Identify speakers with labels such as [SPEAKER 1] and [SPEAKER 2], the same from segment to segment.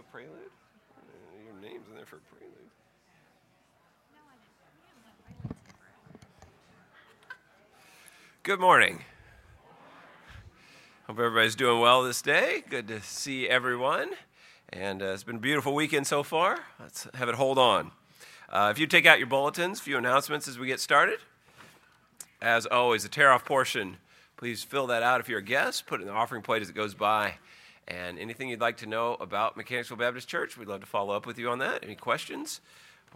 [SPEAKER 1] a prelude? Uh, Your name's in there for prelude. Good morning. Hope everybody's doing well this day. Good to see everyone. And uh, it's been a beautiful weekend so far. Let's have it hold on. Uh, if you take out your bulletins, a few announcements as we get started. As always, the tear off portion, please fill that out if you're a guest. Put it in the offering plate as it goes by. And anything you'd like to know about Mechanicsville Baptist Church, we'd love to follow up with you on that. Any questions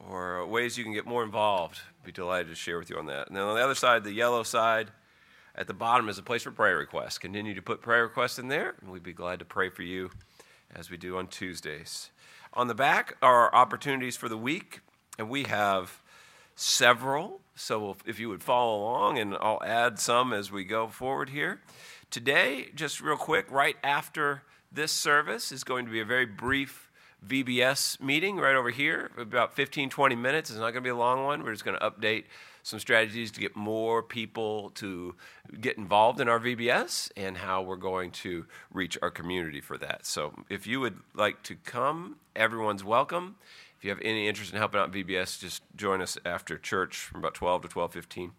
[SPEAKER 1] or ways you can get more involved, be delighted to share with you on that. And then on the other side, the yellow side, at the bottom is a place for prayer requests. Continue to put prayer requests in there, and we'd be glad to pray for you as we do on Tuesdays. On the back are opportunities for the week, and we have several. So if you would follow along, and I'll add some as we go forward here. Today, just real quick, right after this service is going to be a very brief VBS meeting right over here, about 15, 20 minutes. It's not going to be a long one. We're just going to update some strategies to get more people to get involved in our VBS and how we're going to reach our community for that. So if you would like to come, everyone's welcome. If you have any interest in helping out VBS, just join us after church from about 12 to 12:15.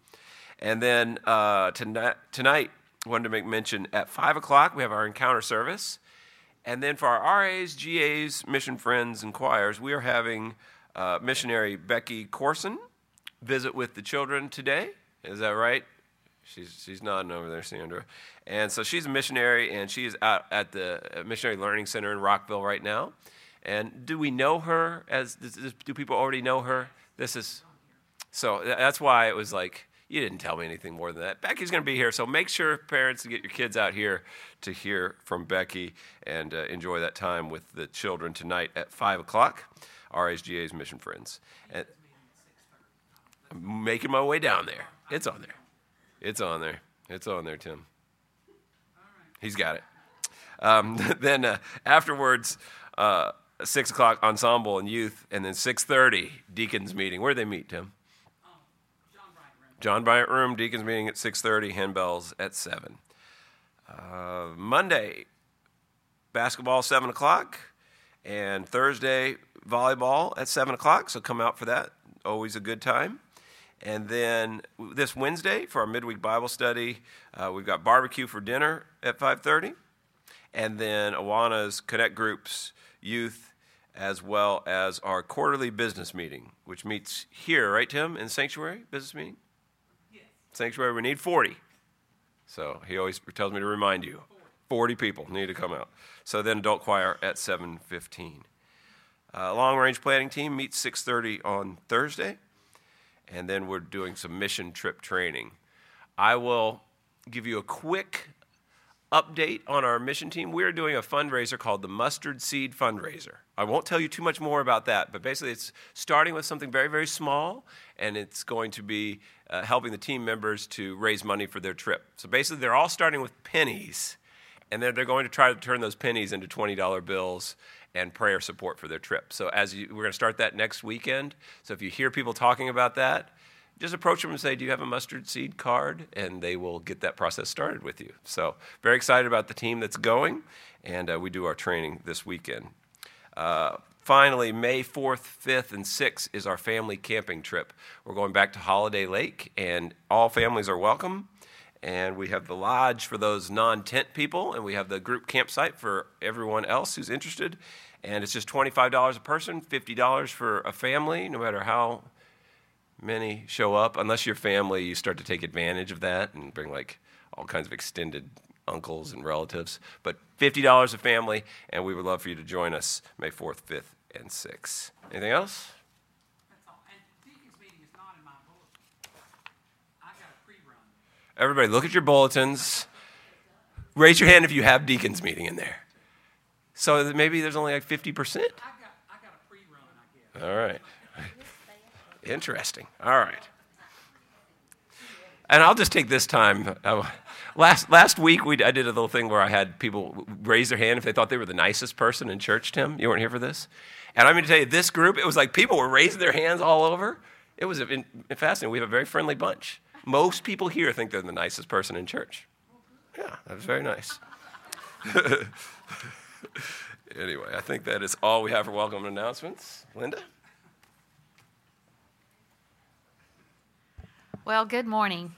[SPEAKER 1] And then uh, tonight, tonight, wanted to make mention at 5 o'clock, we have our encounter service. And then for our RAs, GAs, mission friends, and choirs, we are having uh, missionary Becky Corson visit with the children today. Is that right? She's, she's nodding over there, Sandra. And so she's a missionary, and she is out at the Missionary Learning Center in Rockville right now. And do we know her? As do people already know her? This is so that's why it was like you didn't tell me anything more than that. Becky's going to be here, so make sure parents get your kids out here to hear from Becky and uh, enjoy that time with the children tonight at five o'clock. RSGA's Mission Friends. And I'm making my way down there. It's on there. It's on there. It's on there, Tim. He's got it. Um, then uh, afterwards, uh, six o'clock ensemble and youth, and then six thirty deacons meeting. Where do they meet, Tim? John Bryant Room, deacons meeting at six thirty. Handbells at seven. Uh, Monday, basketball seven o'clock, and Thursday volleyball at seven o'clock. So come out for that. Always a good time. And then this Wednesday for our midweek Bible study, uh, we've got barbecue for dinner at 5:30, and then Awana's Connect Groups youth, as well as our quarterly business meeting, which meets here, right, Tim, in Sanctuary business meeting. Sanctuary, we need 40. So he always tells me to remind you, 40 people need to come out. So then adult choir at 7:15. Uh, long range planning team meets 6:30 on Thursday and then we're doing some mission trip training. I will give you a quick update on our mission team. We're doing a fundraiser called the Mustard Seed Fundraiser. I won't tell you too much more about that, but basically it's starting with something very, very small, and it's going to be uh, helping the team members to raise money for their trip. So basically, they're all starting with pennies, and then they're going to try to turn those pennies into $20 bills and prayer support for their trip. So as you, we're going to start that next weekend. So if you hear people talking about that, just approach them and say, "Do you have a mustard seed card?" And they will get that process started with you. So very excited about the team that's going, and uh, we do our training this weekend. Uh, finally, May 4th, 5th, and 6th is our family camping trip. We're going back to Holiday Lake, and all families are welcome. And we have the lodge for those non tent people, and we have the group campsite for everyone else who's interested and it's just $25 a person, $50 for a family, no matter how many show up. Unless your family, you start to take advantage of that and bring like all kinds of extended uncles and relatives. But $50 a family, and we would love for you to join us May 4th, 5th, and 6th. Anything else? Everybody, look at your bulletins. Raise your hand if you have deacons meeting in there. So maybe there's only like 50%. I got, I got a pre-run, I guess. All right. Interesting. All right. And I'll just take this time. Last, last week, we, I did a little thing where I had people raise their hand if they thought they were the nicest person in church, Tim. You weren't here for this? And I'm going to tell you, this group, it was like people were raising their hands all over. It was fascinating. We have a very friendly bunch. Most people here think they're the nicest person in church. Yeah, that was very nice. anyway, I think that is all we have for welcome announcements. Linda?
[SPEAKER 2] Well, good morning.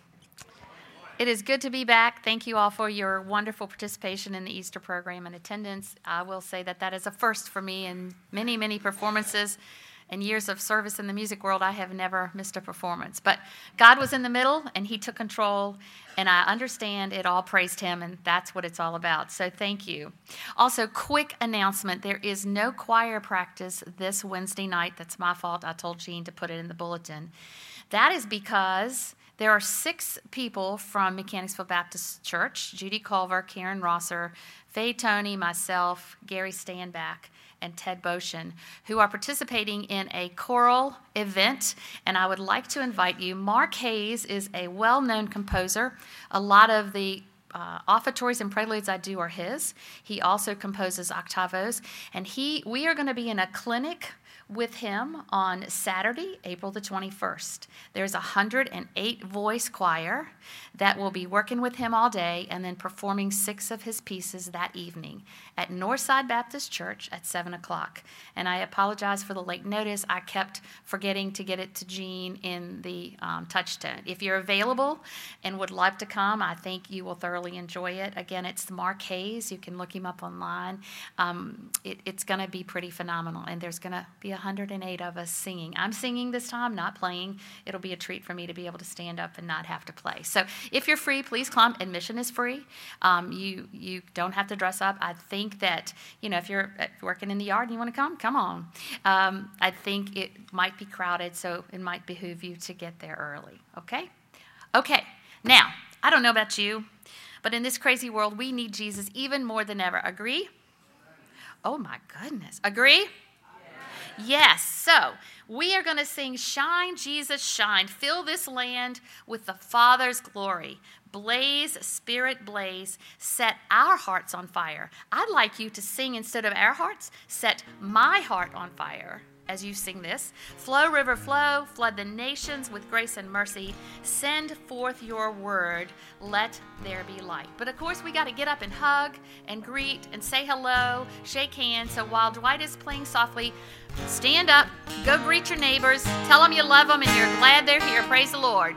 [SPEAKER 2] It is good to be back. Thank you all for your wonderful participation in the Easter program and attendance. I will say that that is a first for me in many, many performances and years of service in the music world. I have never missed a performance. But God was in the middle and He took control, and I understand it all praised Him, and that's what it's all about. So thank you. Also, quick announcement there is no choir practice this Wednesday night. That's my fault. I told Jean to put it in the bulletin. That is because there are six people from Mechanicsville Baptist Church Judy Culver, Karen Rosser, Faye Tony, myself, Gary Standback, and Ted Boshin, who are participating in a choral event. And I would like to invite you. Mark Hayes is a well known composer. A lot of the uh, offertories and preludes I do are his. He also composes octavos, and he we are going to be in a clinic with him on Saturday, April the 21st. There's a 108 voice choir that will be working with him all day and then performing six of his pieces that evening at Northside Baptist Church at 7 o'clock. And I apologize for the late notice. I kept forgetting to get it to Jean in the um, touchstone. If you're available and would like to come, I think you will thoroughly enjoy it. Again, it's Mark Hayes. You can look him up online. Um, it, it's going to be pretty phenomenal, and there's going to be 108 of us singing. I'm singing this time, not playing. It'll be a treat for me to be able to stand up and not have to play. So if you're free, please come. Admission is free. Um, you you don't have to dress up. I think that you know if you're uh, working in the yard and you want to come, come on. Um, I think it might be crowded, so it might behoove you to get there early. Okay. Okay. Now I don't know about you, but in this crazy world, we need Jesus even more than ever. Agree? Oh my goodness. Agree? Yes. So we are going to sing Shine, Jesus, Shine. Fill this land with the Father's glory. Blaze, Spirit, blaze. Set our hearts on fire. I'd like you to sing instead of our hearts, set my heart on fire as you sing this. Flow, river, flow, flood the nations with grace and mercy. Send forth your word. Let there be light. But of course, we got to get up and hug and greet and say hello, shake hands. So while Dwight is playing softly, stand up, go greet your neighbors, tell them you love them and you're glad they're here. Praise the Lord.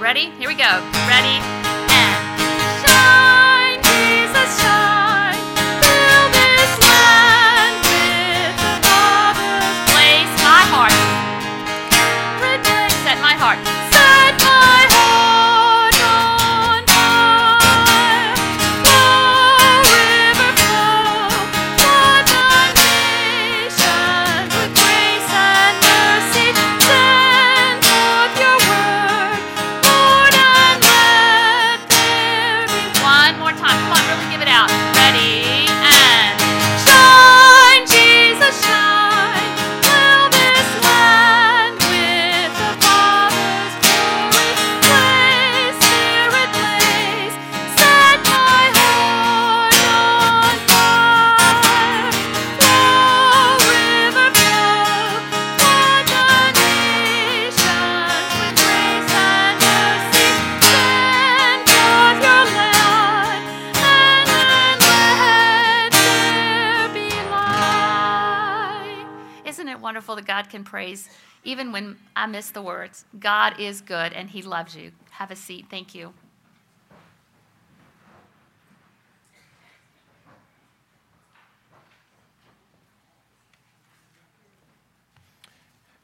[SPEAKER 2] Ready? Here we go. Ready? Wonderful that God can praise even when I miss the words? God is good and He loves you. Have a seat. Thank you.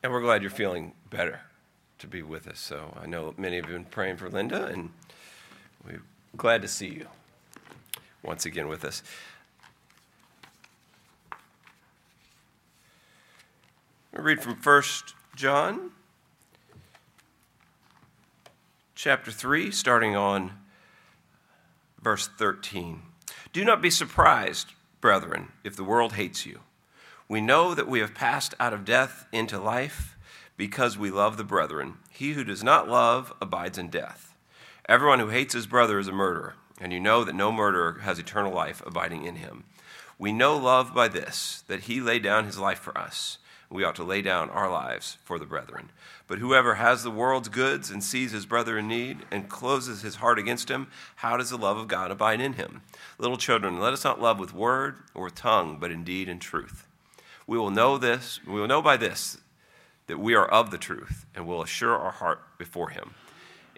[SPEAKER 1] And we're glad you're feeling better to be with us. So I know many of you have been praying for Linda, and we're glad to see you once again with us. Read from 1 John chapter 3, starting on verse 13. Do not be surprised, brethren, if the world hates you. We know that we have passed out of death into life because we love the brethren. He who does not love abides in death. Everyone who hates his brother is a murderer, and you know that no murderer has eternal life abiding in him. We know love by this, that he laid down his life for us. We ought to lay down our lives for the brethren. But whoever has the world's goods and sees his brother in need and closes his heart against him, how does the love of God abide in him? Little children, let us not love with word or tongue, but indeed in deed and truth. We will know this, we will know by this that we are of the truth and will assure our heart before him.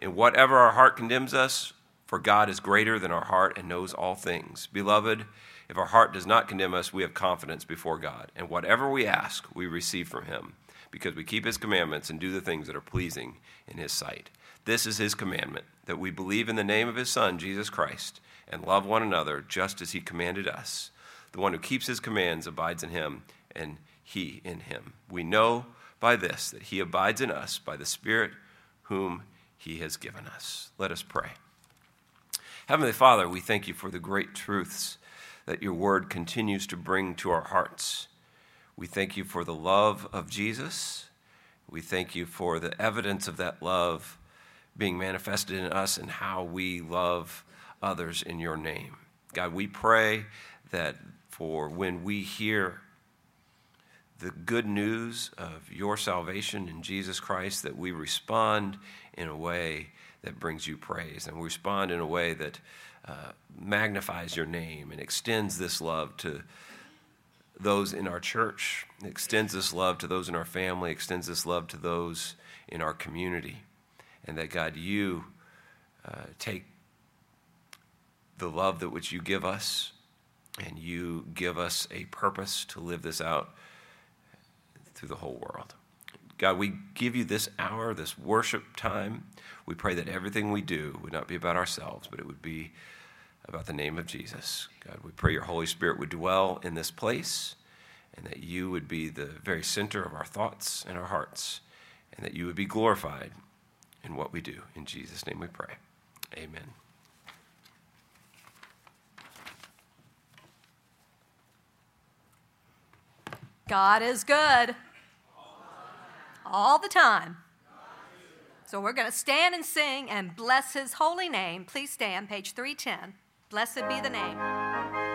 [SPEAKER 1] In whatever our heart condemns us, for God is greater than our heart and knows all things. Beloved, if our heart does not condemn us, we have confidence before God. And whatever we ask, we receive from him, because we keep his commandments and do the things that are pleasing in his sight. This is his commandment, that we believe in the name of his Son, Jesus Christ, and love one another just as he commanded us. The one who keeps his commands abides in him and he in him. We know by this that he abides in us by the Spirit whom he has given us. Let us pray. Heavenly Father, we thank you for the great truths that your word continues to bring to our hearts. We thank you for the love of Jesus. We thank you for the evidence of that love being manifested in us and how we love others in your name. God, we pray that for when we hear the good news of your salvation in Jesus Christ, that we respond in a way that brings you praise, and we respond in a way that uh, magnifies your name and extends this love to those in our church, extends this love to those in our family, extends this love to those in our community. And that, God, you uh, take the love that which you give us and you give us a purpose to live this out through the whole world. God, we give you this hour, this worship time. We pray that everything we do would not be about ourselves, but it would be about the name of Jesus. God, we pray your Holy Spirit would dwell in this place and that you would be the very center of our thoughts and our hearts and that you would be glorified in what we do. In Jesus' name we pray. Amen.
[SPEAKER 3] God is good all the time. So we're going to stand and sing and bless his holy name. Please stand, page 310. Blessed be the name.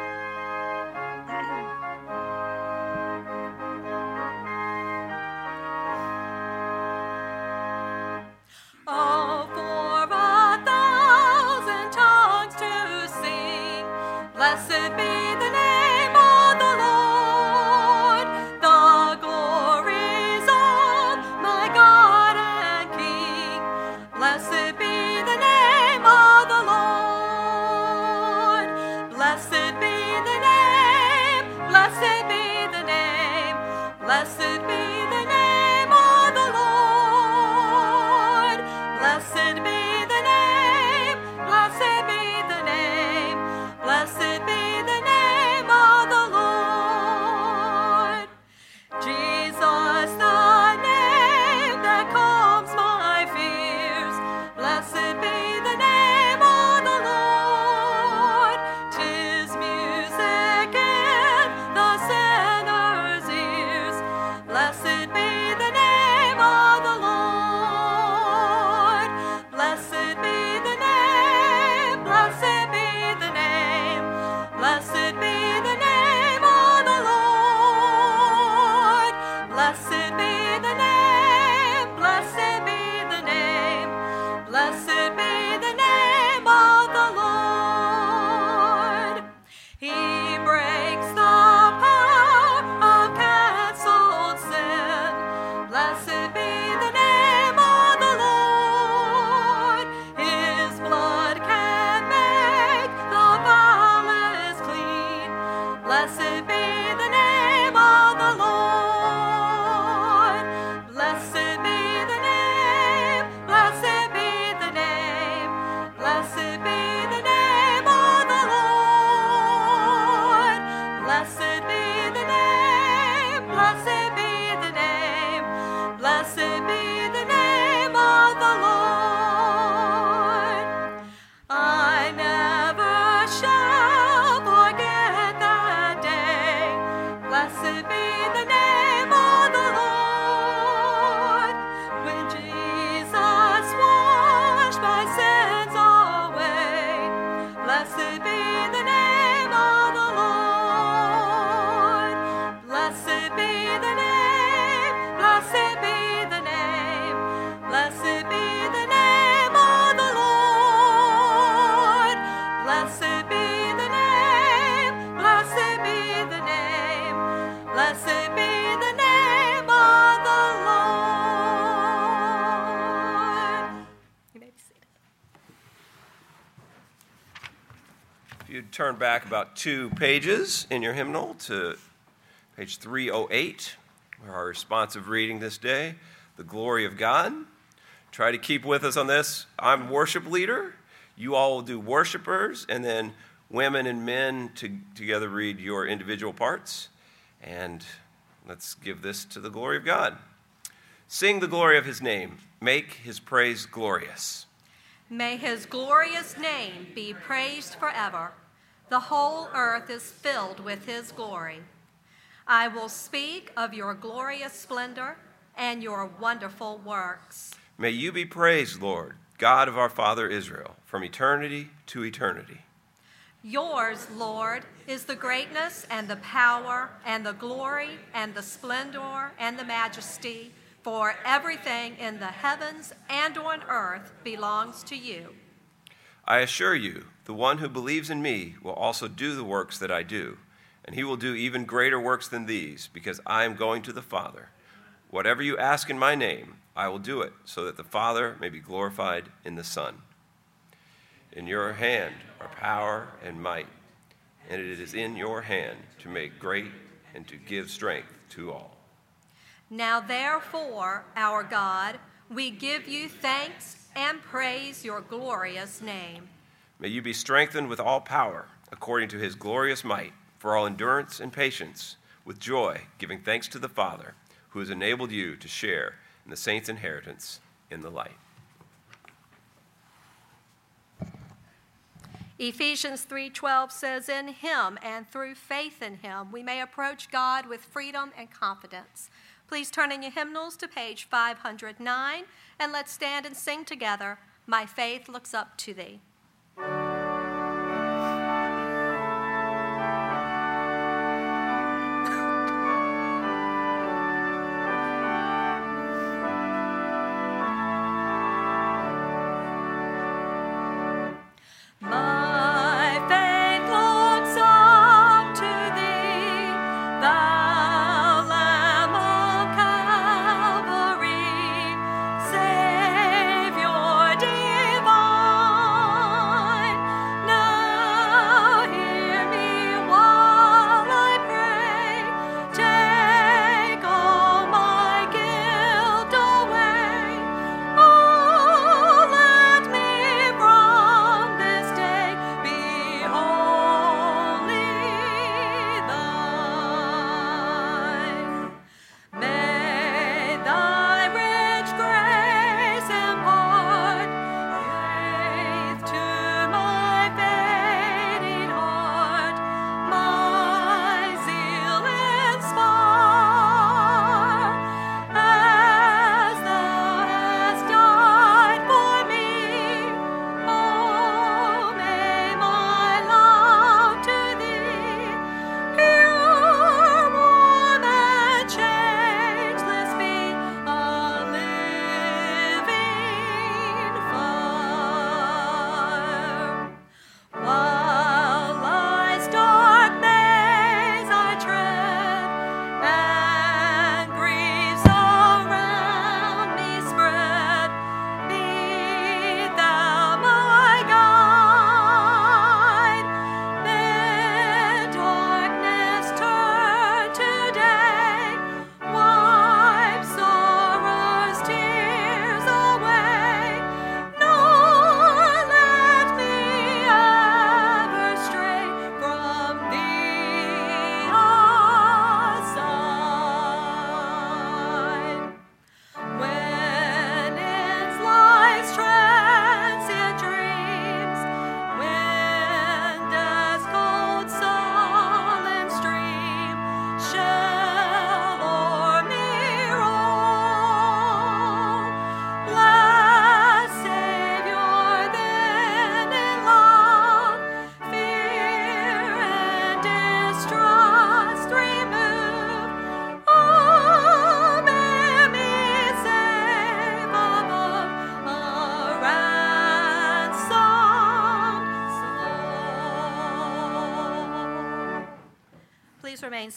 [SPEAKER 1] Back about two pages in your hymnal to page 308, where our responsive reading this day, The Glory of God. Try to keep with us on this. I'm worship leader. You all will do worshipers, and then women and men to, together read your individual parts. And let's give this to the glory of God. Sing the glory of his name, make his praise glorious.
[SPEAKER 3] May his glorious name be praised forever. The whole earth is filled with his glory. I will speak of your glorious splendor and your wonderful works.
[SPEAKER 1] May you be praised, Lord, God of our father Israel, from eternity to eternity.
[SPEAKER 3] Yours, Lord, is the greatness and the power and the glory and the splendor and the majesty, for everything in the heavens and on earth belongs to you.
[SPEAKER 1] I assure you, the one who believes in me will also do the works that I do, and he will do even greater works than these, because I am going to the Father. Whatever you ask in my name, I will do it, so that the Father may be glorified in the Son. In your hand are power and might, and it is in your hand to make great and to give strength to all.
[SPEAKER 3] Now, therefore, our God, we give you thanks and praise your glorious name.
[SPEAKER 1] May you be strengthened with all power, according to his glorious might, for all endurance and patience, with joy, giving thanks to the Father, who has enabled you to share in the saints' inheritance in the light.
[SPEAKER 3] Ephesians 3:12 says in him and through faith in him we may approach God with freedom and confidence. Please turn in your hymnals to page 509 and let's stand and sing together, My faith looks up to thee.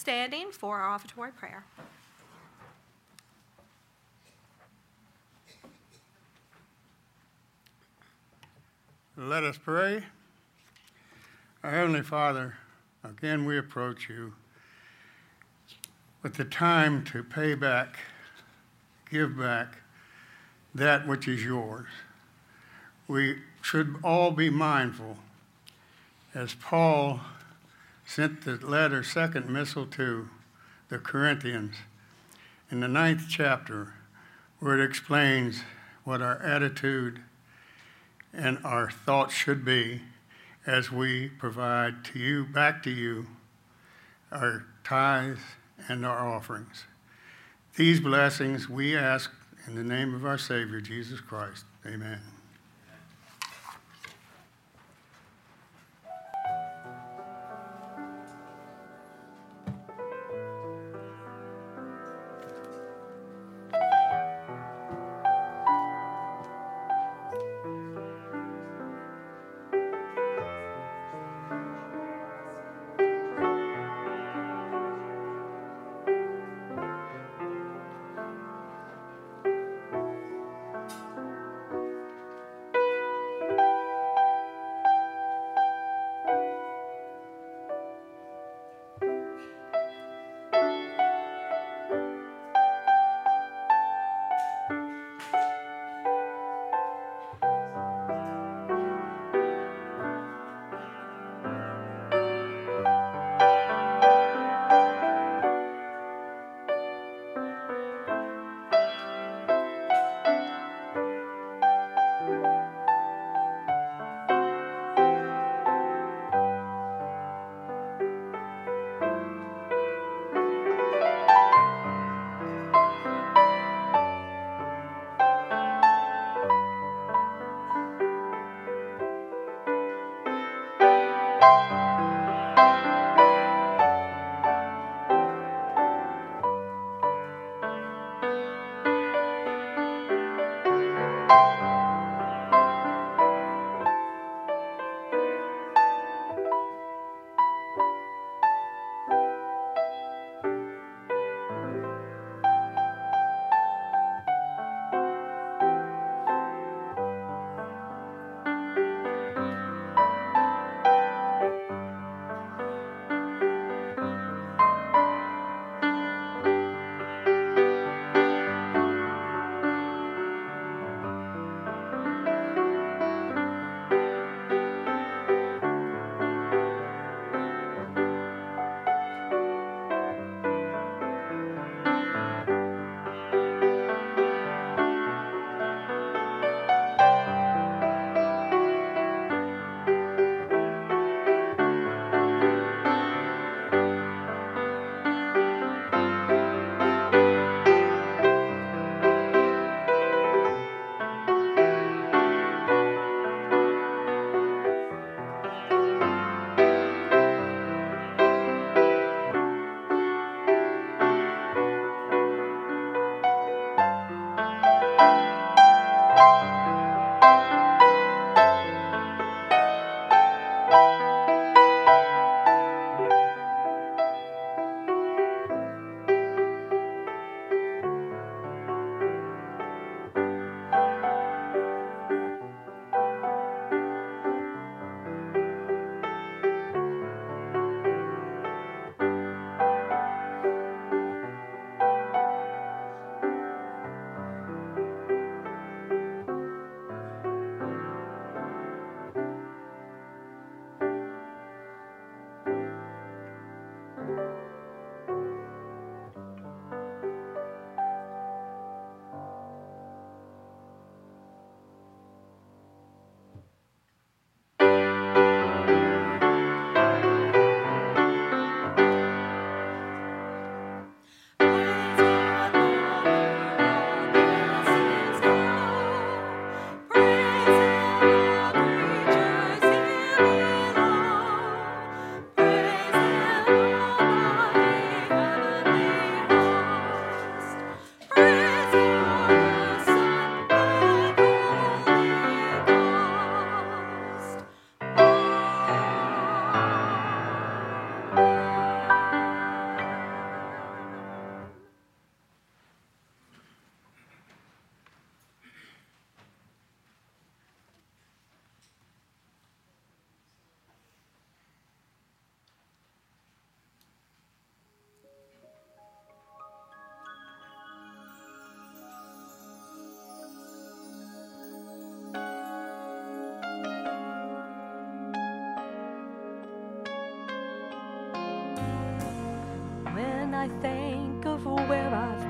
[SPEAKER 3] Standing for our offertory prayer.
[SPEAKER 4] Let us pray. Our Heavenly Father, again we approach you with the time to pay back, give back that which is yours. We should all be mindful, as Paul sent the letter, second epistle to the Corinthians, in the ninth chapter, where it explains what our attitude and our thoughts should be as we provide to you, back to you, our tithes and our offerings. These blessings we ask in the name of our Savior, Jesus Christ. Amen.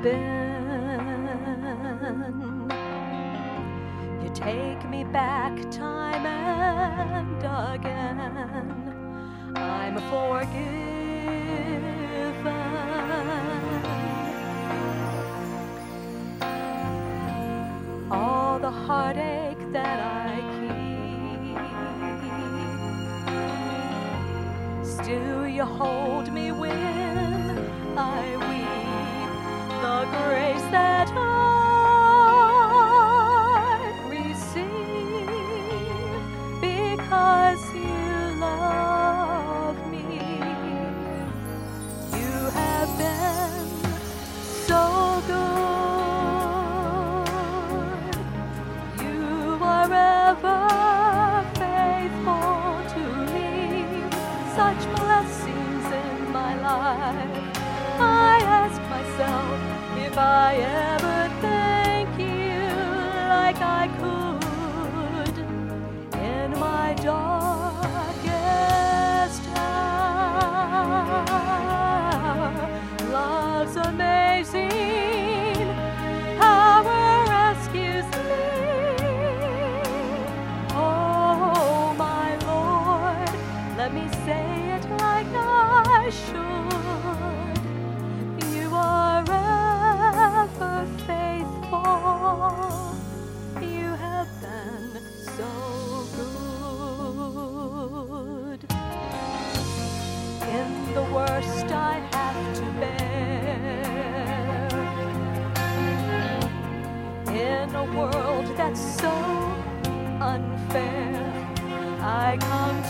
[SPEAKER 3] been Let me say it like I should. You are ever faithful. You have been so good. In the worst I have to bear. In a world that's so unfair, I come.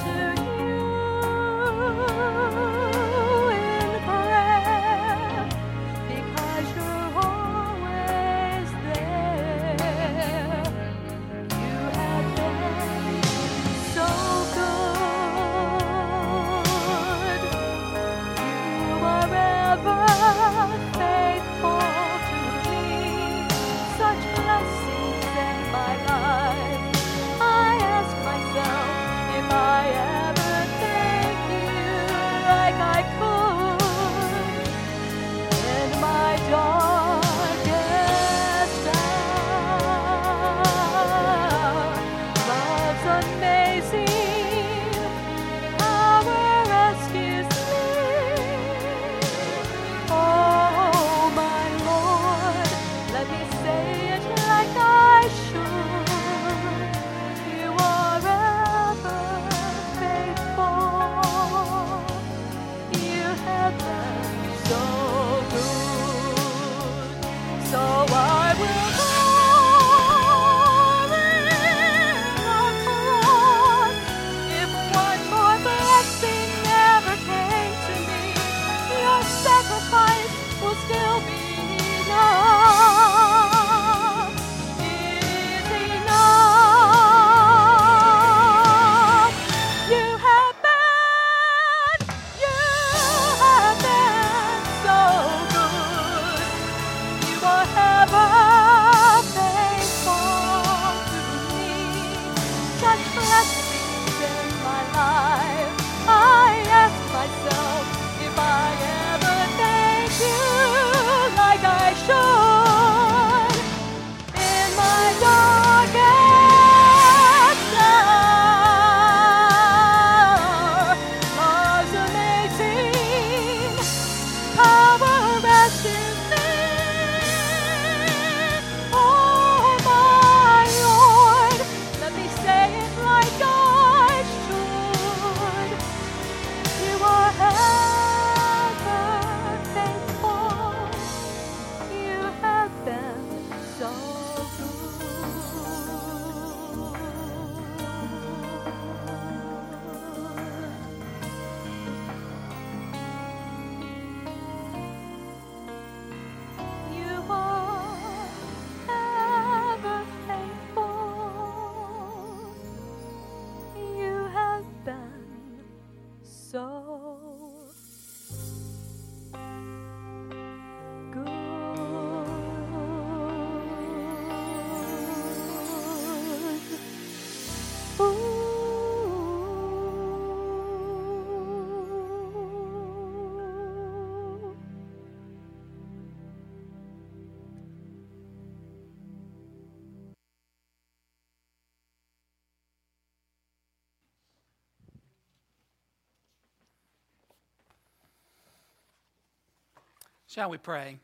[SPEAKER 5] Shall we pray?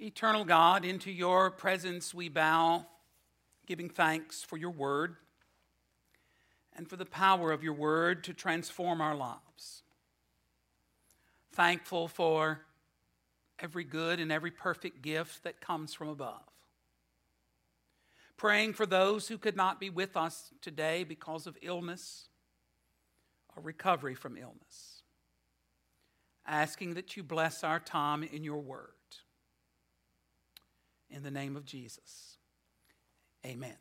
[SPEAKER 5] Eternal God, into your presence we bow, giving thanks for your word and for the power of your word to transform our lives. Thankful for every good and every perfect gift that comes from above. Praying for those who could not be with us today because of illness or recovery from illness. Asking that you bless our time in your word. In the name of Jesus. Amen.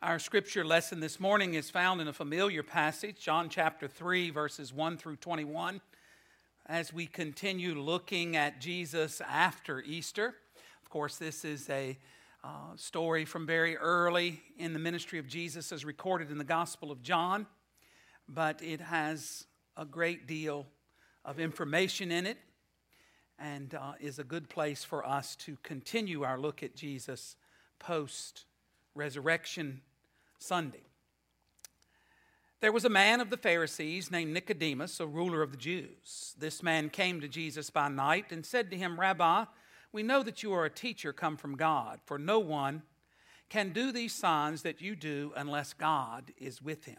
[SPEAKER 5] Our scripture lesson this morning is found in a familiar passage, John chapter 3, verses 1 through 21. As we continue looking at Jesus after Easter, of course, this is a uh, story from very early in the ministry of Jesus as recorded in the Gospel of John, but it has a great deal of information in it and uh, is a good place for us to continue our look at Jesus post resurrection Sunday. There was a man of the Pharisees named Nicodemus, a ruler of the Jews. This man came to Jesus by night and said to him, Rabbi, we know that you are a teacher come from God, for no one can do these signs that you do unless God is with him.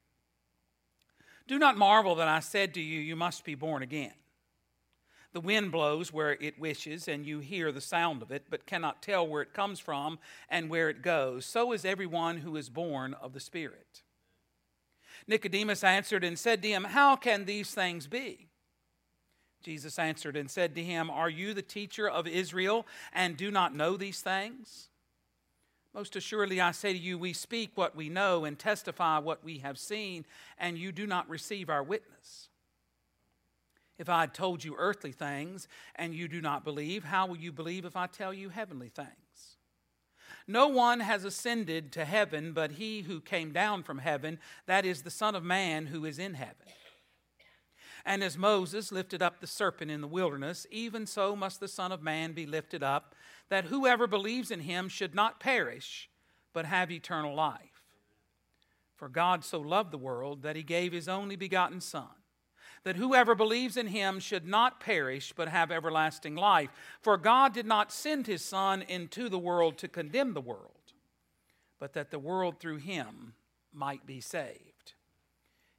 [SPEAKER 5] Do not marvel that I said to you, You must be born again. The wind blows where it wishes, and you hear the sound of it, but cannot tell where it comes from and where it goes. So is everyone who is born of the Spirit. Nicodemus answered and said to him, How can these things be? Jesus answered and said to him, Are you the teacher of Israel and do not know these things? Most assuredly, I say to you, we speak what we know and testify what we have seen, and you do not receive our witness. If I had told you earthly things and you do not believe, how will you believe if I tell you heavenly things? No one has ascended to heaven but he who came down from heaven, that is the Son of Man who is in heaven. And as Moses lifted up the serpent in the wilderness, even so must the Son of Man be lifted up, that whoever believes in him should not perish, but have eternal life. For God so loved the world that he gave his only begotten Son that whoever believes in him should not perish, but have everlasting life. For God did not send his Son into the world to condemn the world, but that the world through him might be saved.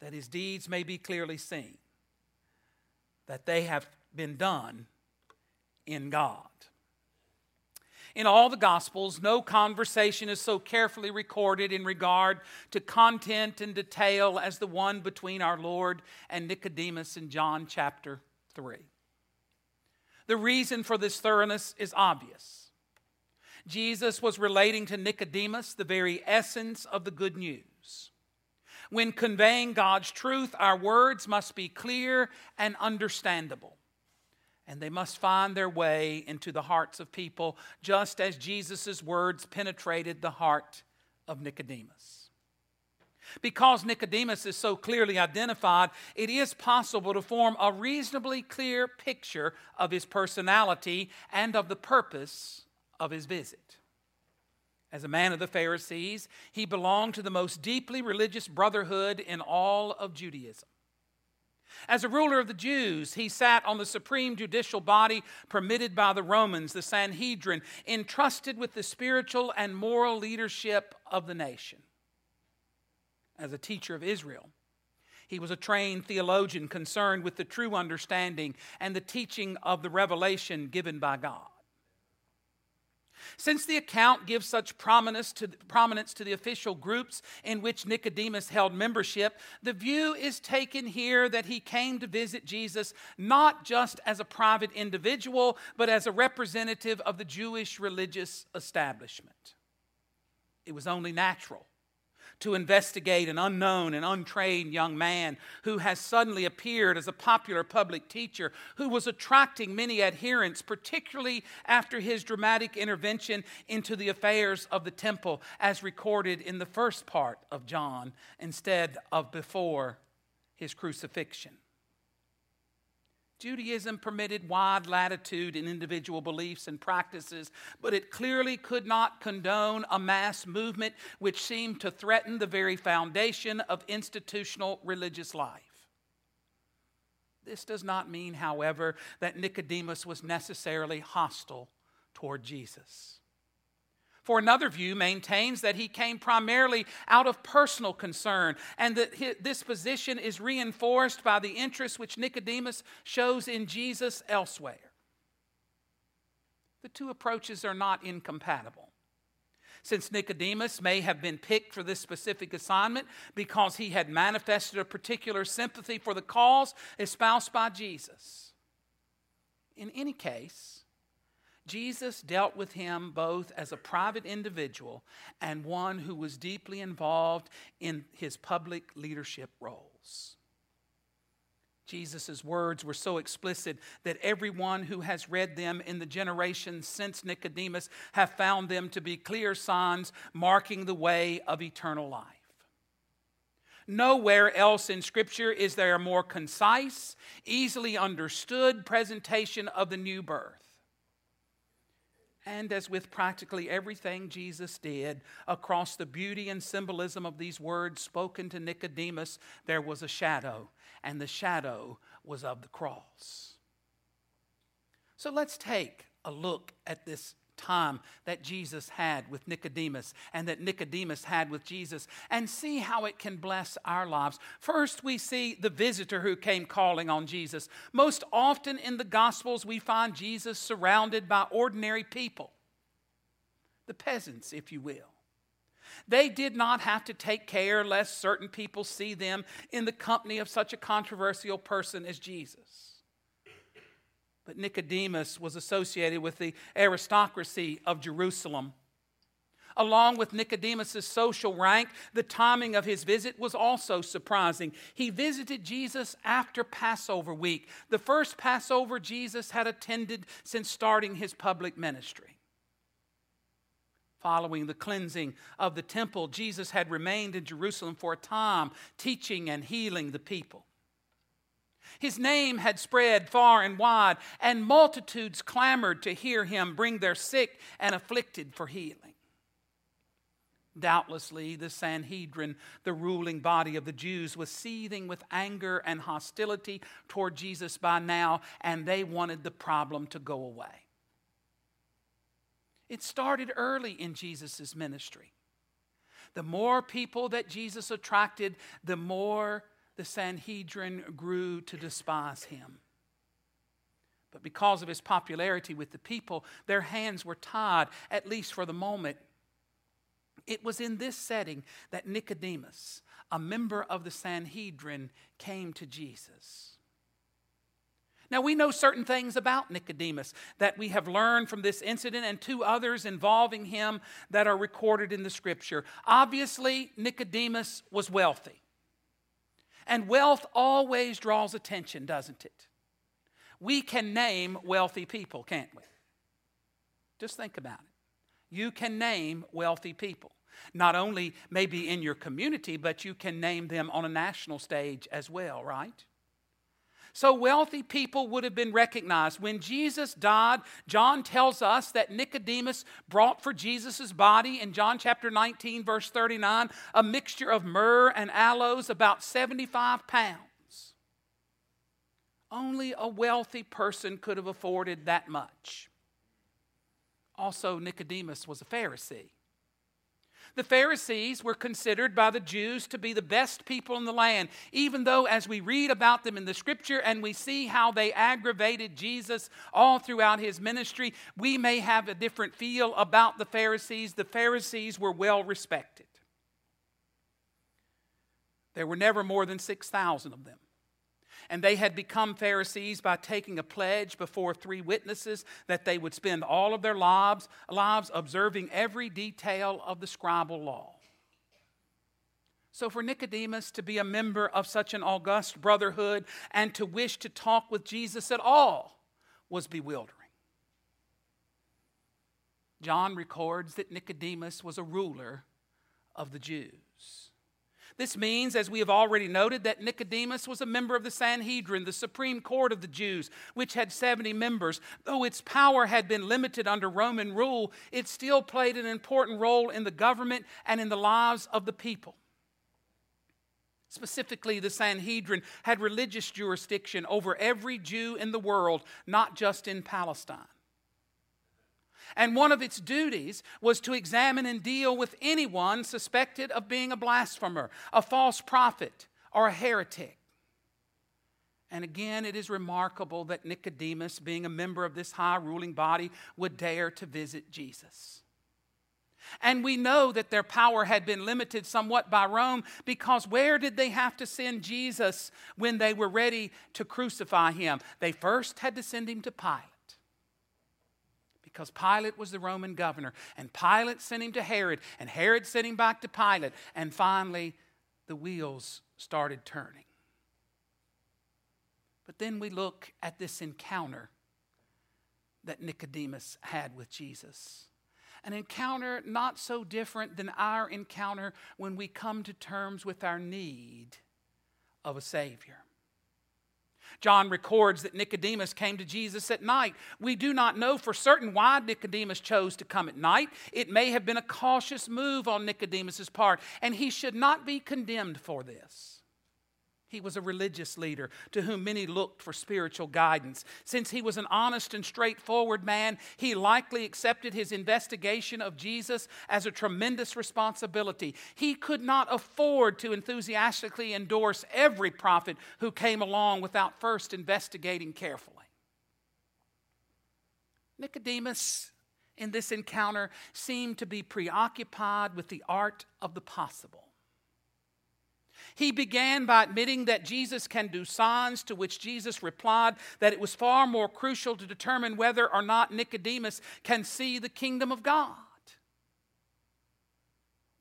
[SPEAKER 5] that his deeds may be clearly seen, that they have been done in God. In all the Gospels, no conversation is so carefully recorded in regard to content and detail as the one between our Lord and Nicodemus in John chapter 3. The reason for this thoroughness is obvious. Jesus was relating to Nicodemus the very essence of the good news. When conveying God's truth, our words must be clear and understandable and they must find their way into the hearts of people, just as Jesus' words penetrated the heart of Nicodemus. Because Nicodemus is so clearly identified, it is possible to form a reasonably clear picture of his personality and of the purpose of his visit. As a man of the Pharisees, he belonged to the most deeply religious brotherhood in all of Judaism. As a ruler of the Jews, he sat on the supreme judicial body permitted by the Romans, the Sanhedrin, entrusted with the spiritual and moral leadership of the nation. As a teacher of Israel, He was a trained theologian concerned with the true understanding and the teaching of the revelation given by God. Since the account gives such prominence to, prominence to the official groups in which Nicodemus held membership, the view is taken here that he came to visit Jesus not just as a private individual, but as a representative of the Jewish religious establishment. It was only natural to investigate an unknown and untrained young man who has suddenly appeared as a popular public teacher who was attracting many adherents, particularly after his dramatic intervention into the affairs of the temple, as recorded in the first part of John instead of before his crucifixion. Judaism permitted wide latitude in individual beliefs and practices, but it clearly could not condone a mass movement which seemed to threaten the very foundation of institutional religious life. This does not mean, however, that Nicodemus was necessarily hostile toward Jesus. For another view maintains that he came primarily out of personal concern, and that this position is reinforced by the interest which Nicodemus shows in Jesus elsewhere. The two approaches are not incompatible. Since Nicodemus may have been picked for this specific assignment because he had manifested a particular sympathy for the cause espoused by Jesus. In any case, Jesus dealt with him both as a private individual and one who was deeply involved in his public leadership roles. Jesus' words were so explicit that everyone who has read them in the generations since Nicodemus have found them to be clear signs marking the way of eternal life. Nowhere else in Scripture is there a more concise, easily understood presentation of the new birth. And as with practically everything Jesus did, across the beauty and symbolism of these words spoken to Nicodemus, there was a shadow, and the shadow was of the cross. So let's take a look at this time that Jesus had with Nicodemus and that Nicodemus had with Jesus and see how it can bless our lives. First, we see the visitor who came calling on Jesus. Most often in the Gospels, we find Jesus surrounded by ordinary people, the peasants, if you will. They did not have to take care lest certain people see them in the company of such a controversial person as Jesus. But Nicodemus was associated with the aristocracy of Jerusalem. Along with Nicodemus' social rank, the timing of his visit was also surprising. He visited Jesus after Passover week, the first Passover Jesus had attended since starting his public ministry. Following the cleansing of the temple, Jesus had remained in Jerusalem for a time, teaching and healing the people. His name had spread far and wide, and multitudes clamored to hear him bring their sick and afflicted for healing. Doubtlessly, the Sanhedrin, the ruling body of the Jews, was seething with anger and hostility toward Jesus by now, and they wanted the problem to go away. It started early in Jesus' ministry. The more people that Jesus attracted, the more the Sanhedrin grew to despise him. But because of his popularity with the people, their hands were tied, at least for the moment. It was in this setting that Nicodemus, a member of the Sanhedrin, came to Jesus. Now, we know certain things about Nicodemus that we have learned from this incident and two others involving him that are recorded in the scripture. Obviously, Nicodemus was wealthy. And wealth always draws attention, doesn't it? We can name wealthy people, can't we? Just think about it. You can name wealthy people. Not only maybe in your community, but you can name them on a national stage as well, right? So wealthy people would have been recognized. When Jesus died, John tells us that Nicodemus brought for Jesus' body in John chapter 19, verse 39, a mixture of myrrh and aloes, about 75 pounds. Only a wealthy person could have afforded that much. Also, Nicodemus was a Pharisee. The Pharisees were considered by the Jews to be the best people in the land, even though, as we read about them in the scripture and we see how they aggravated Jesus all throughout his ministry, we may have a different feel about the Pharisees. The Pharisees were well respected. There were never more than 6,000 of them. And they had become Pharisees by taking a pledge before three witnesses that they would spend all of their lives, lives observing every detail of the scribal law. So, for Nicodemus to be a member of such an august brotherhood and to wish to talk with Jesus at all was bewildering. John records that Nicodemus was a ruler of the Jews. This means, as we have already noted, that Nicodemus was a member of the Sanhedrin, the supreme court of the Jews, which had 70 members. Though its power had been limited under Roman rule, it still played an important role in the government and in the lives of the people. Specifically, the Sanhedrin had religious jurisdiction over every Jew in the world, not just in Palestine. And one of its duties was to examine and deal with anyone suspected of being a blasphemer, a false prophet, or a heretic. And again, it is remarkable that Nicodemus, being a member of this high ruling body, would dare to visit Jesus. And we know that their power had been limited somewhat by Rome because where did they have to send Jesus when they were ready to crucify him? They first had to send him to Pilate because Pilate was the Roman governor. And Pilate sent him to Herod, and Herod sent him back to Pilate. And finally, the wheels started turning. But then we look at this encounter that Nicodemus had with Jesus. An encounter not so different than our encounter when we come to terms with our need of a Savior. John records that Nicodemus came to Jesus at night. We do not know for certain why Nicodemus chose to come at night. It may have been a cautious move on Nicodemus's part, and he should not be condemned for this. He was a religious leader to whom many looked for spiritual guidance. Since he was an honest and straightforward man, he likely accepted his investigation of Jesus as a tremendous responsibility. He could not afford to enthusiastically endorse every prophet who came along without first investigating carefully. Nicodemus, in this encounter, seemed to be preoccupied with the art of the possible. He began by admitting that Jesus can do signs, to which Jesus replied that it was far more crucial to determine whether or not Nicodemus can see the kingdom of God.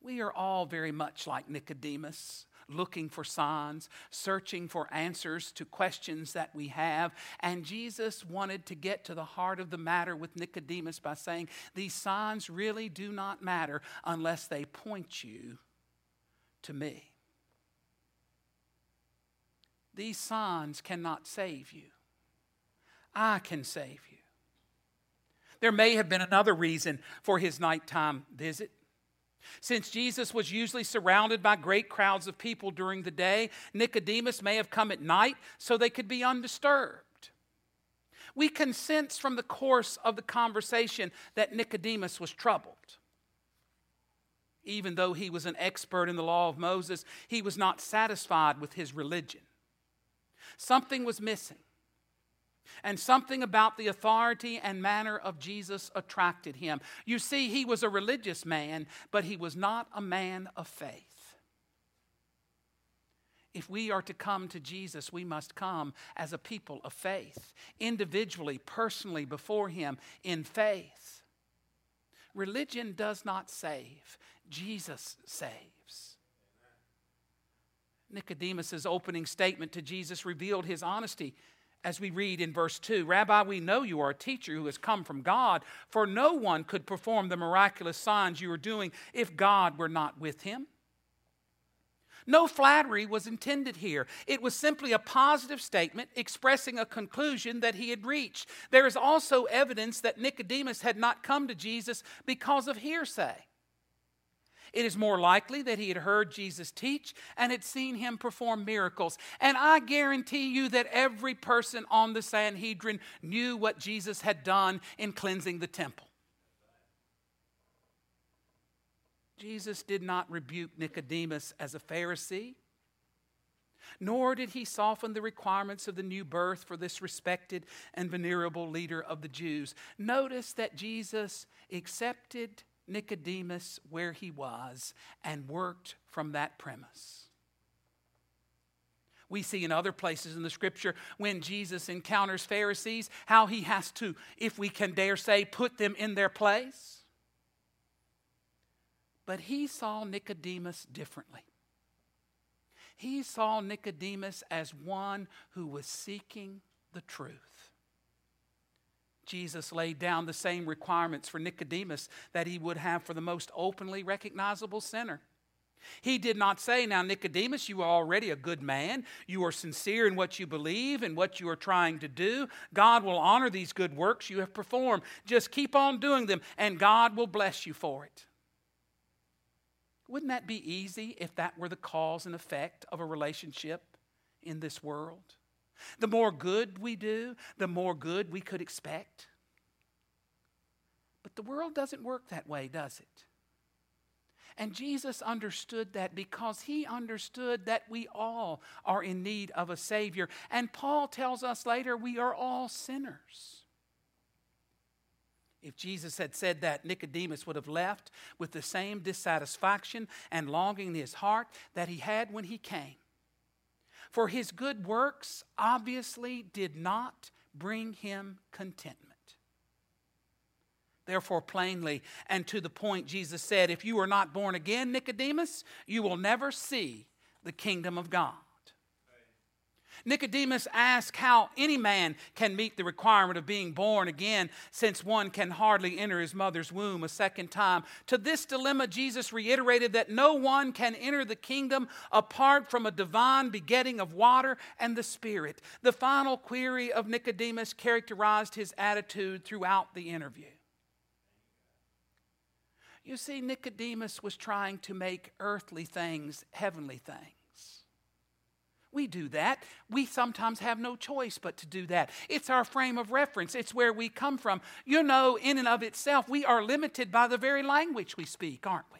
[SPEAKER 5] We are all very much like Nicodemus looking for signs, searching for answers to questions that we have. And Jesus wanted to get to the heart of the matter with Nicodemus by saying, These signs really do not matter unless they point you to me. These signs cannot save you. I can save you. There may have been another reason for his nighttime visit. Since Jesus was usually surrounded by great crowds of people during the day, Nicodemus may have come at night so they could be undisturbed. We can sense from the course of the conversation that Nicodemus was troubled. Even though he was an expert in the law of Moses, he was not satisfied with his religion. Something was missing. And something about the authority and manner of Jesus attracted him. You see, he was a religious man, but he was not a man of faith. If we are to come to Jesus, we must come as a people of faith, individually, personally, before Him in faith. Religion does not save, Jesus saves. Nicodemus's opening statement to Jesus revealed his honesty as we read in verse 2 Rabbi, we know you are a teacher who has come from God, for no one could perform the miraculous signs you are doing if God were not with him. No flattery was intended here. It was simply a positive statement expressing a conclusion that he had reached. There is also evidence that Nicodemus had not come to Jesus because of hearsay. It is more likely that he had heard Jesus teach and had seen him perform miracles. And I guarantee you that every person on the Sanhedrin knew what Jesus had done in cleansing the temple. Jesus did not rebuke Nicodemus as a Pharisee, nor did he soften the requirements of the new birth for this respected and venerable leader of the Jews. Notice that Jesus accepted Nicodemus where he was and worked from that premise. We see in other places in the scripture when Jesus encounters Pharisees how he has to, if we can dare say, put them in their place. But he saw Nicodemus differently. He saw Nicodemus as one who was seeking the truth. Jesus laid down the same requirements for Nicodemus that he would have for the most openly recognizable sinner. He did not say, Now, Nicodemus, you are already a good man. You are sincere in what you believe and what you are trying to do. God will honor these good works you have performed. Just keep on doing them, and God will bless you for it. Wouldn't that be easy if that were the cause and effect of a relationship in this world? The more good we do, the more good we could expect. But the world doesn't work that way, does it? And Jesus understood that because he understood that we all are in need of a Savior. And Paul tells us later we are all sinners. If Jesus had said that, Nicodemus would have left with the same dissatisfaction and longing in his heart that he had when he came. For his good works obviously did not bring him contentment. Therefore, plainly and to the point, Jesus said, If you are not born again, Nicodemus, you will never see the kingdom of God. Nicodemus asked how any man can meet the requirement of being born again, since one can hardly enter his mother's womb a second time. To this dilemma, Jesus reiterated that no one can enter the kingdom apart from a divine begetting of water and the Spirit. The final query of Nicodemus characterized his attitude throughout the interview. You see, Nicodemus was trying to make earthly things heavenly things. We do that. We sometimes have no choice but to do that. It's our frame of reference, it's where we come from. You know, in and of itself, we are limited by the very language we speak, aren't we?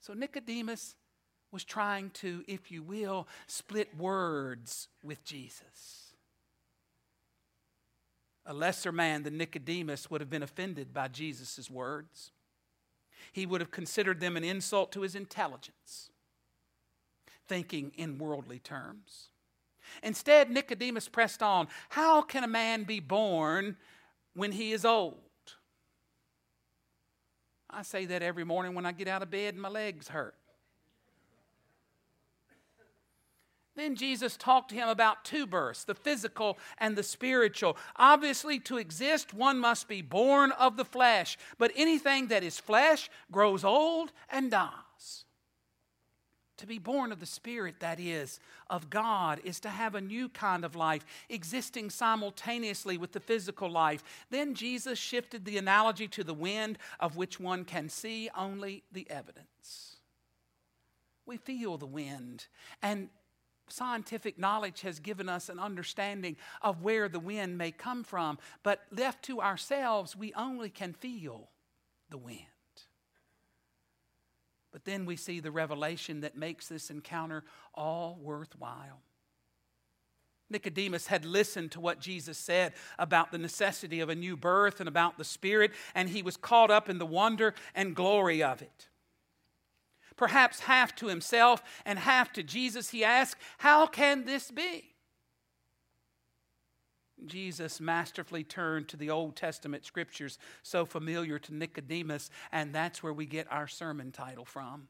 [SPEAKER 5] So Nicodemus was trying to, if you will, split words with Jesus. A lesser man than Nicodemus would have been offended by Jesus' words. He would have considered them an insult to his intelligence, thinking in worldly terms. Instead, Nicodemus pressed on How can a man be born when he is old? I say that every morning when I get out of bed and my legs hurt. Then Jesus talked to him about two births, the physical and the spiritual. Obviously, to exist, one must be born of the flesh, but anything that is flesh grows old and dies. To be born of the Spirit, that is, of God, is to have a new kind of life, existing simultaneously with the physical life. Then Jesus shifted the analogy to the wind, of which one can see only the evidence. We feel the wind, and scientific knowledge has given us an understanding of where the wind may come from, but left to ourselves, we only can feel the wind. But then we see the revelation that makes this encounter all worthwhile. Nicodemus had listened to what Jesus said about the necessity of a new birth and about the Spirit, and he was caught up in the wonder and glory of it perhaps half to himself and half to Jesus, he asked, How can this be? Jesus masterfully turned to the Old Testament scriptures so familiar to Nicodemus, and that's where we get our sermon title from.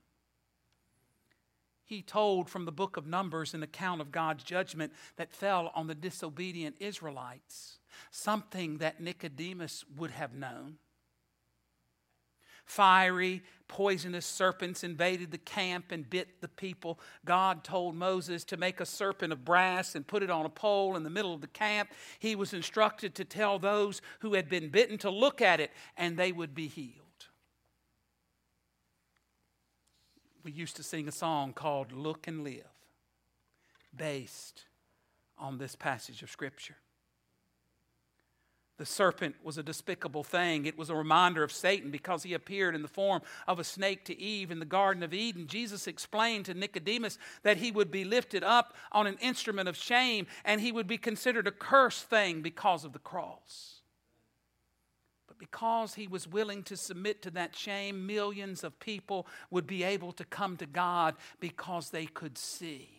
[SPEAKER 5] He told from the book of Numbers an account of God's judgment that fell on the disobedient Israelites, something that Nicodemus would have known. Fiery, poisonous serpents invaded the camp and bit the people. God told Moses to make a serpent of brass and put it on a pole in the middle of the camp. He was instructed to tell those who had been bitten to look at it and they would be healed. We used to sing a song called Look and Live, based on this passage of Scripture. The serpent was a despicable thing. It was a reminder of Satan because he appeared in the form of a snake to Eve in the Garden of Eden. Jesus explained to Nicodemus that he would be lifted up on an instrument of shame and he would be considered a cursed thing because of the cross. But because he was willing to submit to that shame, millions of people would be able to come to God because they could see.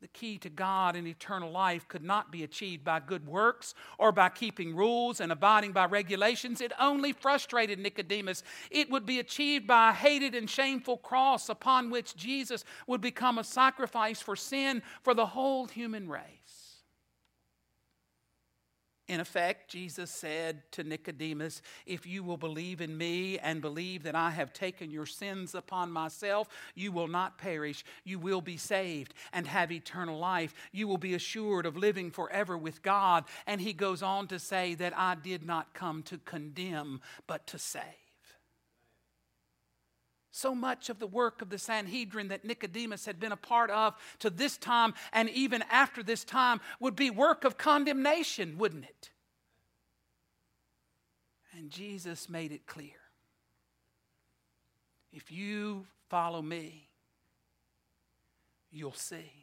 [SPEAKER 5] The key to God and eternal life could not be achieved by good works or by keeping rules and abiding by regulations. It only frustrated Nicodemus. It would be achieved by a hated and shameful cross upon which Jesus would become a sacrifice for sin for the whole human race. In effect, Jesus said to Nicodemus, If you will believe in me and believe that I have taken your sins upon myself, you will not perish. You will be saved and have eternal life. You will be assured of living forever with God. And he goes on to say that I did not come to condemn, but to save. So much of the work of the Sanhedrin that Nicodemus had been a part of to this time and even after this time would be work of condemnation, wouldn't it? And Jesus made it clear. If you follow me, you'll see.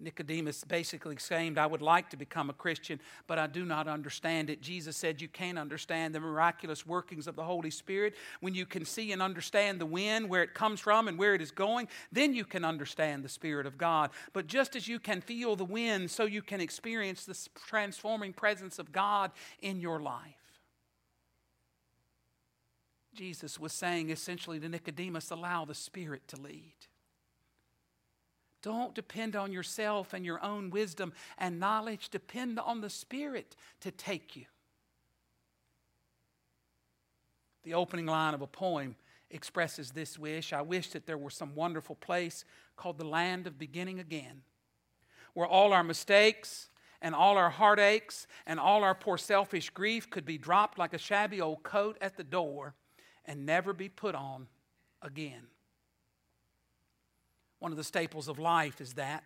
[SPEAKER 5] Nicodemus basically exclaimed, I would like to become a Christian, but I do not understand it. Jesus said, You can't understand the miraculous workings of the Holy Spirit. When you can see and understand the wind, where it comes from and where it is going, then you can understand the Spirit of God. But just as you can feel the wind, so you can experience the transforming presence of God in your life. Jesus was saying essentially to Nicodemus, Allow the Spirit to lead. Don't depend on yourself and your own wisdom and knowledge. Depend on the Spirit to take you. The opening line of a poem expresses this wish I wish that there were some wonderful place called the land of beginning again, where all our mistakes and all our heartaches and all our poor selfish grief could be dropped like a shabby old coat at the door and never be put on again. One of the staples of life is that.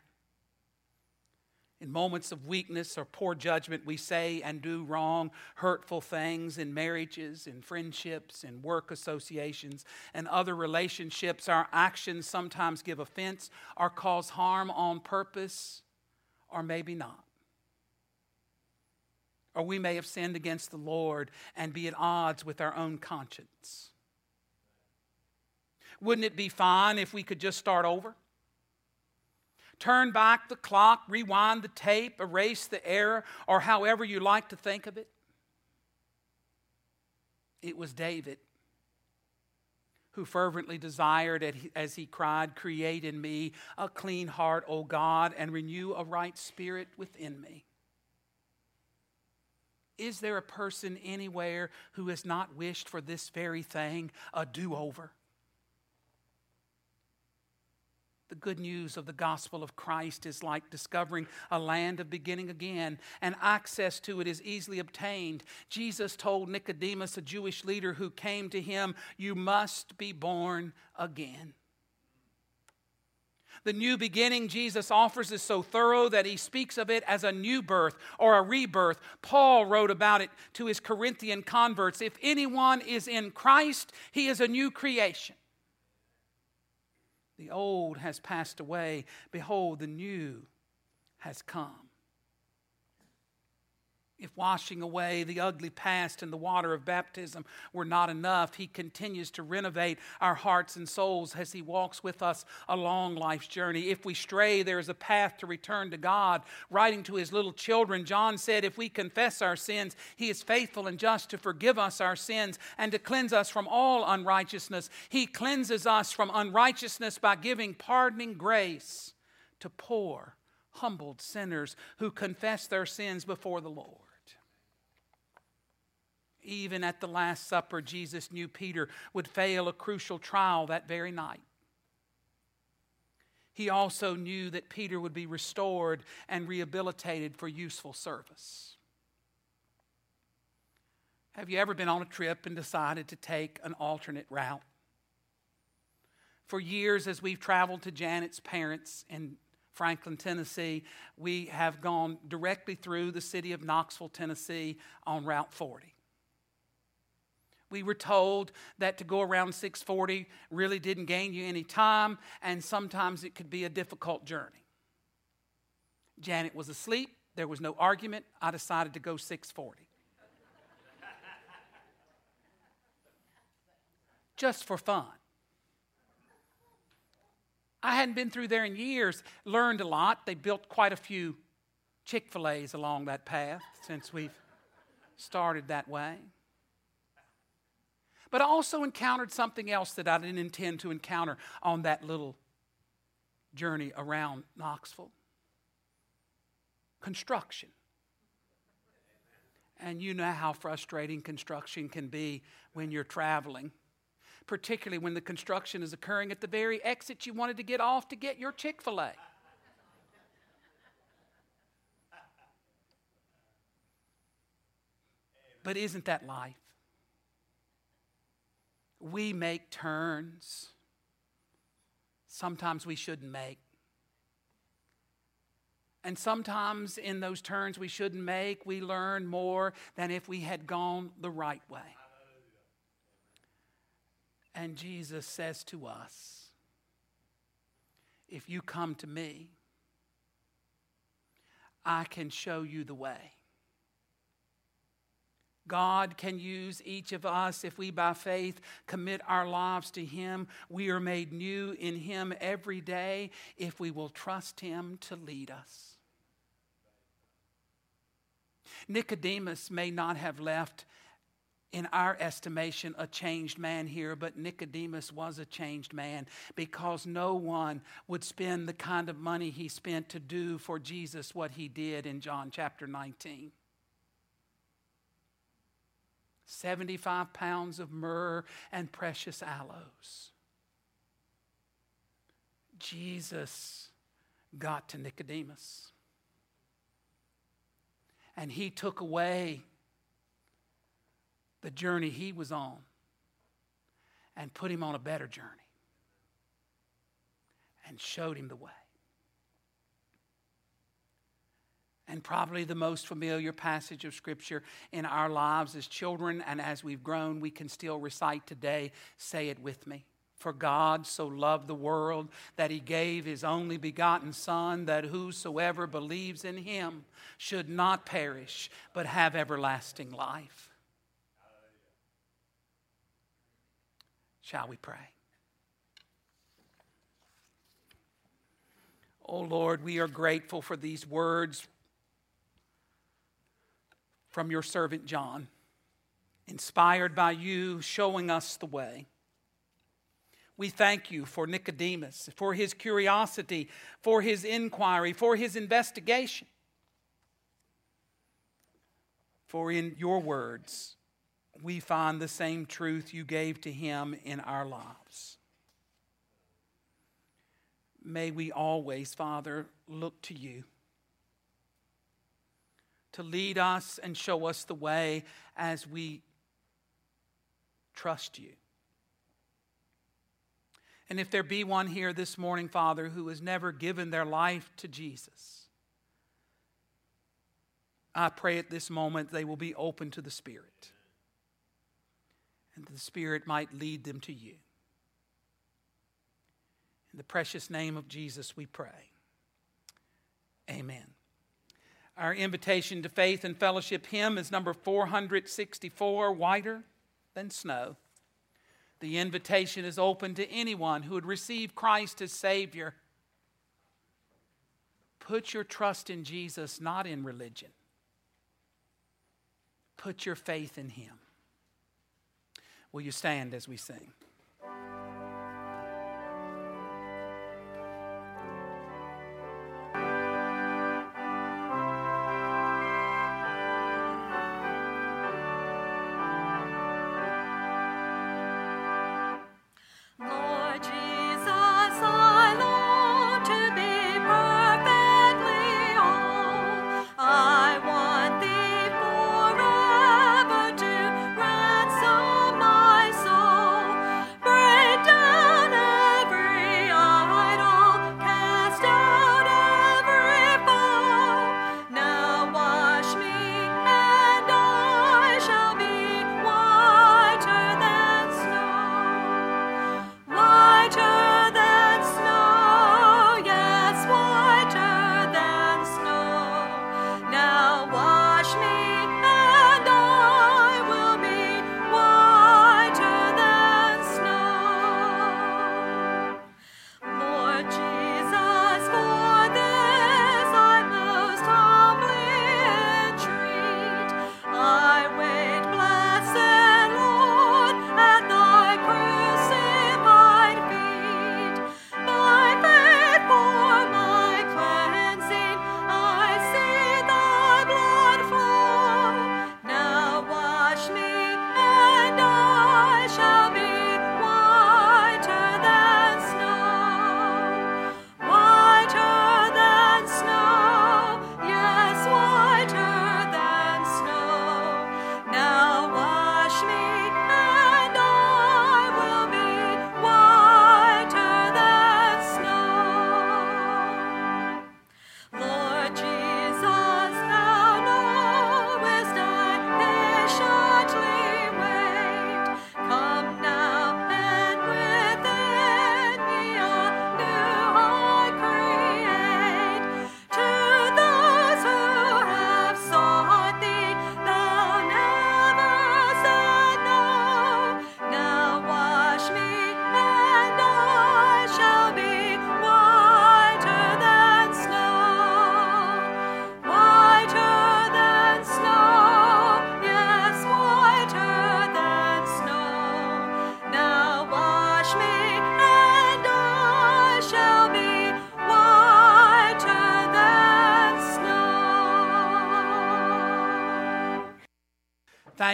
[SPEAKER 5] In moments of weakness or poor judgment, we say and do wrong, hurtful things in marriages, in friendships, in work associations, and other relationships. Our actions sometimes give offense or cause harm on purpose, or maybe not. Or we may have sinned against the Lord and be at odds with our own conscience. Wouldn't it be fine if we could just start over? Turn back the clock, rewind the tape, erase the error, or however you like to think of it? It was David who fervently desired, as he cried, Create in me a clean heart, O God, and renew a right spirit within me. Is there a person anywhere who has not wished for this very thing, a do over? The good news of the gospel of Christ is like discovering a land of beginning again, and access to it is easily obtained. Jesus told Nicodemus, a Jewish leader who came to him, You must be born again. The new beginning Jesus offers is so thorough that he speaks of it as a new birth or a rebirth. Paul wrote about it to his Corinthian converts. If anyone is in Christ, he is a new creation. The old has passed away. Behold, the new has come. If washing away the ugly past in the water of baptism were not enough, He continues to renovate our hearts and souls as He walks with us along life's journey. If we stray, there is a path to return to God. Writing to His little children, John said, If we confess our sins, He is faithful and just to forgive us our sins and to cleanse us from all unrighteousness. He cleanses us from unrighteousness by giving pardoning grace to poor, humbled sinners who confess their sins before the Lord. Even at the Last Supper, Jesus knew Peter would fail a crucial trial that very night. He also knew that Peter would be restored and rehabilitated for useful service. Have you ever been on a trip and decided to take an alternate route? For years, as we've traveled to Janet's parents in Franklin, Tennessee, we have gone directly through the city of Knoxville, Tennessee on Route 40. We were told that to go around 640 really didn't gain you any time, and sometimes it could be a difficult journey. Janet was asleep. There was no argument. I decided to go 640. Just for fun. I hadn't been through there in years, learned a lot. They built quite a few Chick fil A's along that path since we've started that way. But I also encountered something else that I didn't intend to encounter on that little journey around Knoxville construction. And you know how frustrating construction can be when you're traveling particularly when the construction is occurring at the very exit you wanted to get off to get your Chick fil A. But isn't that life? We make turns. Sometimes we shouldn't make. And sometimes in those turns we shouldn't make, we learn more than if we had gone the right way. And Jesus says to us, If you come to me, I can show you the way. God can use each of us if we by faith commit our lives to Him. We are made new in Him every day if we will trust Him to lead us. Nicodemus may not have left in our estimation, a changed man here, but Nicodemus was a changed man because no one would spend the kind of money he spent to do for Jesus what he did in John chapter 19. 75 pounds of myrrh and precious aloes. Jesus got to Nicodemus. And he took away the journey he was on and put him on a better journey and showed him the way. And probably the most familiar passage of Scripture in our lives as children, and as we've grown, we can still recite today. Say it with me. For God so loved the world that he gave his only begotten Son, that whosoever believes in him should not perish, but have everlasting life. Shall we pray? Oh Lord, we are grateful for these words from your servant John, inspired by you, showing us the way. We thank you for Nicodemus, for his curiosity, for his inquiry, for his investigation. For in your words, we find the same truth you gave to him in our lives. May we always, Father, look to you to lead us and show us the way as we trust you. And if there be one here this morning, Father, who has never given their life to Jesus, I pray at this moment they will be open to the Spirit and the Spirit might lead them to you. In the precious name of Jesus, we pray. Amen. Our invitation to faith and fellowship hymn is number 464, Whiter Than Snow. The invitation is open to anyone who would receive Christ as Savior. Put your trust in Jesus, not in religion. Put your faith in Him. Will you stand as we sing?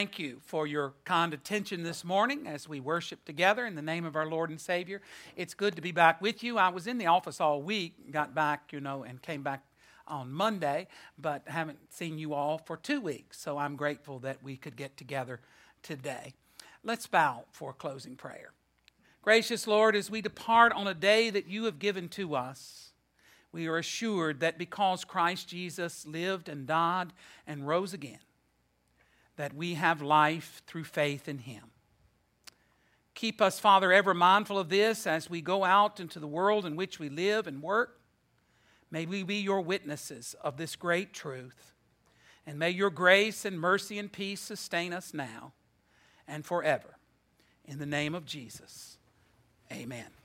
[SPEAKER 5] Thank you for your kind attention this morning as we worship together in the name of our Lord and Savior. It's good to be back with you. I was in the office all week, got back, you know, and came back on Monday, but haven't seen you all for two weeks. So I'm grateful that we could get together today. Let's bow for a closing prayer. Gracious Lord, as we depart on a day that you have given to us, we are assured that because Christ Jesus lived and died and rose again, that we have life through faith in him. Keep us, Father, ever mindful of this as we go out into the world in which we live and work. May we be your witnesses of this great truth. And may your grace and mercy and peace sustain us now and forever. In the name of Jesus, amen.